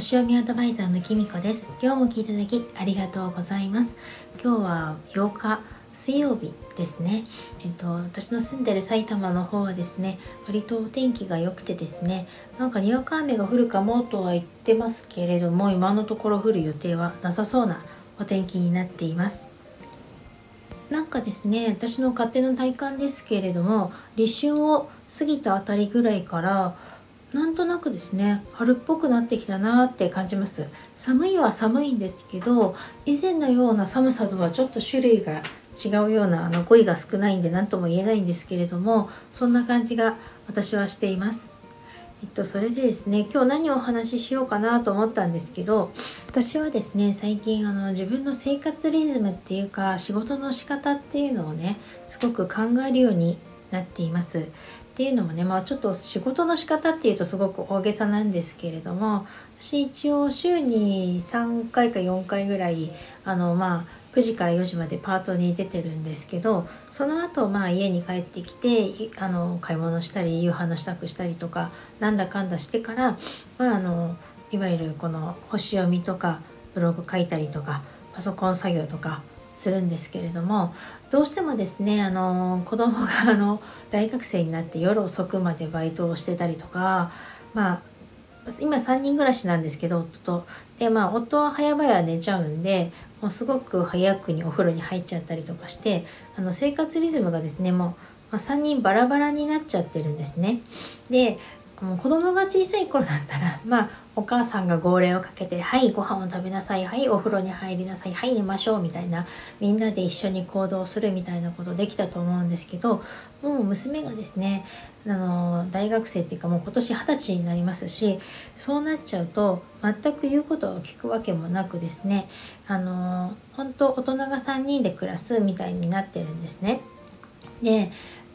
星読みアドバイザーのきみこです。今日も聞いていただきありがとうございます。今日は8日水曜日ですね。えっと私の住んでる埼玉の方はですね割とお天気が良くてですねなんかにわか雨が降るかもとは言ってますけれども今のところ降る予定はなさそうなお天気になっています。なんかですね私の勝手な体感ですけれども立春を過ぎたあたりぐらいからなんとなくですね春っぽくなってきたなって感じます。寒いは寒いんですけど以前のような寒さとはちょっと種類が違うようなあの語彙が少ないんで何とも言えないんですけれどもそんな感じが私はしています。えっと、それでですね今日何をお話ししようかなと思ったんですけど私はですね最近あの自分の生活リズムっていうか仕事の仕方っていうのをねすごく考えるようになっています。っていうのもねまあちょっと仕事の仕方っていうとすごく大げさなんですけれども私一応週に3回か4回ぐらいあのまあ9時から4時までパートに出てるんですけどその後まあ家に帰ってきてあの買い物したり夕飯の支度したりとかなんだかんだしてから、まあ、あのいわゆるこの星読みとかブログ書いたりとかパソコン作業とかするんですけれどもどうしてもですねあの子供があの大学生になって夜遅くまでバイトをしてたりとかまあ今3人暮らしなんですけど夫とでまあ夫は早々寝ちゃうんでもうすごく早くにお風呂に入っちゃったりとかしてあの生活リズムがですねもう、3人バラバラになっちゃってるんですね。でもう子供が小さい頃だったらまあお母さんが号令をかけて「はいご飯を食べなさいはいお風呂に入りなさいはい寝ましょう」みたいなみんなで一緒に行動するみたいなことできたと思うんですけどもう娘がですねあの大学生っていうかもう今年二十歳になりますしそうなっちゃうと全く言うことを聞くわけもなくですねあの本当大人が3人で暮らすみたいになってるんですね。で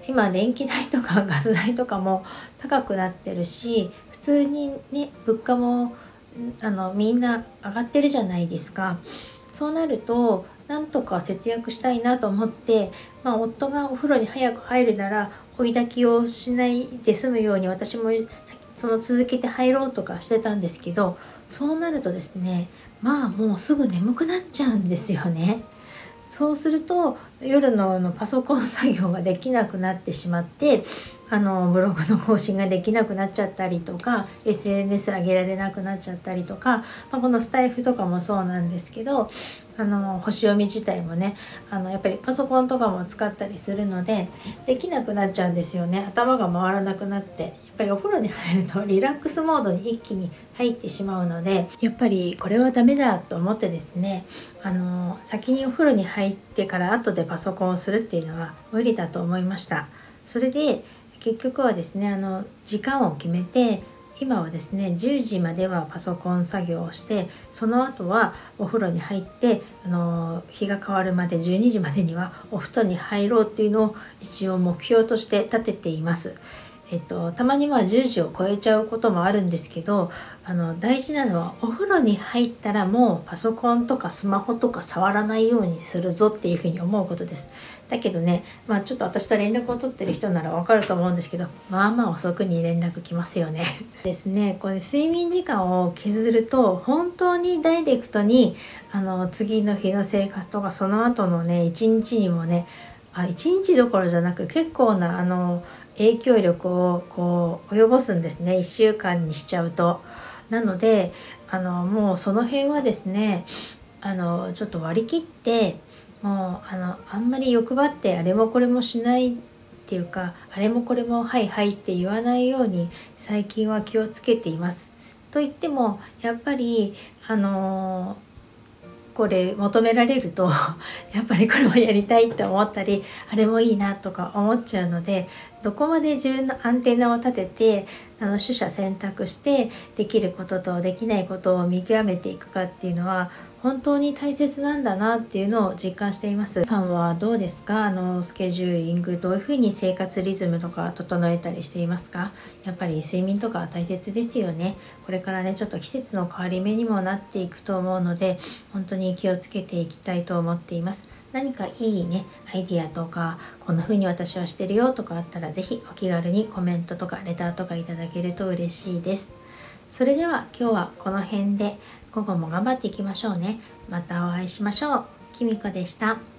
今電気代とかガス代とかも高くなってるし普通にね物価もあのみんな上がってるじゃないですか。そうなるとなんとか節約したいなと思って、まあ、夫がお風呂に早く入るなら追い焚きをしないで済むように私もその続けて入ろうとかしてたんですけどそうなるとですねまあもうすぐ眠くなっちゃうんですよね。そうすると夜ののパソコン作業ができなくなってしまってあのブログの更新ができなくなっちゃったりとか SNS 上げられなくなっちゃったりとか、まあ、このスタイフとかもそうなんですけどあの星読み自体もねあのやっぱりパソコンとかも使ったりするのでできなくなっちゃうんですよね。頭が回らなくなってやっぱりお風呂に入るとリラックスモードに一気に入ってしまうのでやっぱりこれはダメだと思ってですねあの先にお風呂に入ってから後でパソコンをするっていうのは無理だと思いました。それで結局はですねあの時間を決めて今はですね10時まではパソコン作業をしてその後はお風呂に入ってあの日が変わるまで12時までにはお布団に入ろうっていうのを一応目標として立てています。えっと、たまにまあ10時を超えちゃうこともあるんですけどあの大事なのはお風呂に入ったらもうパソコンとかスマホとか触らないようにするぞっていうふうに思うことです。だけどねまあちょっと私と連絡を取ってる人ならわかると思うんですけどまあまあ遅くに連絡来ますよね。ですね。これ睡眠時間を削ると本当にダイレクトにあの次の日の生活とかその後のね一日にもねあ1日どころじゃなく結構なあの影響力をこう及ぼすんですね1週間にしちゃうと。なのであのもうその辺はですねあのちょっと割り切ってもうあのあんまり欲張ってあれもこれもしないっていうかあれもこれも「はいはい」って言わないように最近は気をつけています。と言ってもやっぱりあのこれ求められると やっぱりこれもやりたいって思ったりあれもいいなとか思っちゃうのでどこまで自分のアンテナを立ててあの取捨選択してできることとできないことを見極めていくかっていうのは本当に大切なんだなっていうのを実感しています。さんはどうですか？あのスケジューリングどういうふうに生活リズムとか整えたりしていますか？やっぱり睡眠とか大切ですよね。これからねちょっと季節の変わり目にもなっていくと思うので本当に気をつけていきたいと思っています。何かいいねアイディアとかこんな風に私はしてるよとかあったら是非お気軽にコメントとかレターとかいただけると嬉しいです。それでは今日はこの辺で午後も頑張っていきましょうね。またお会いしましょう。きみこでした。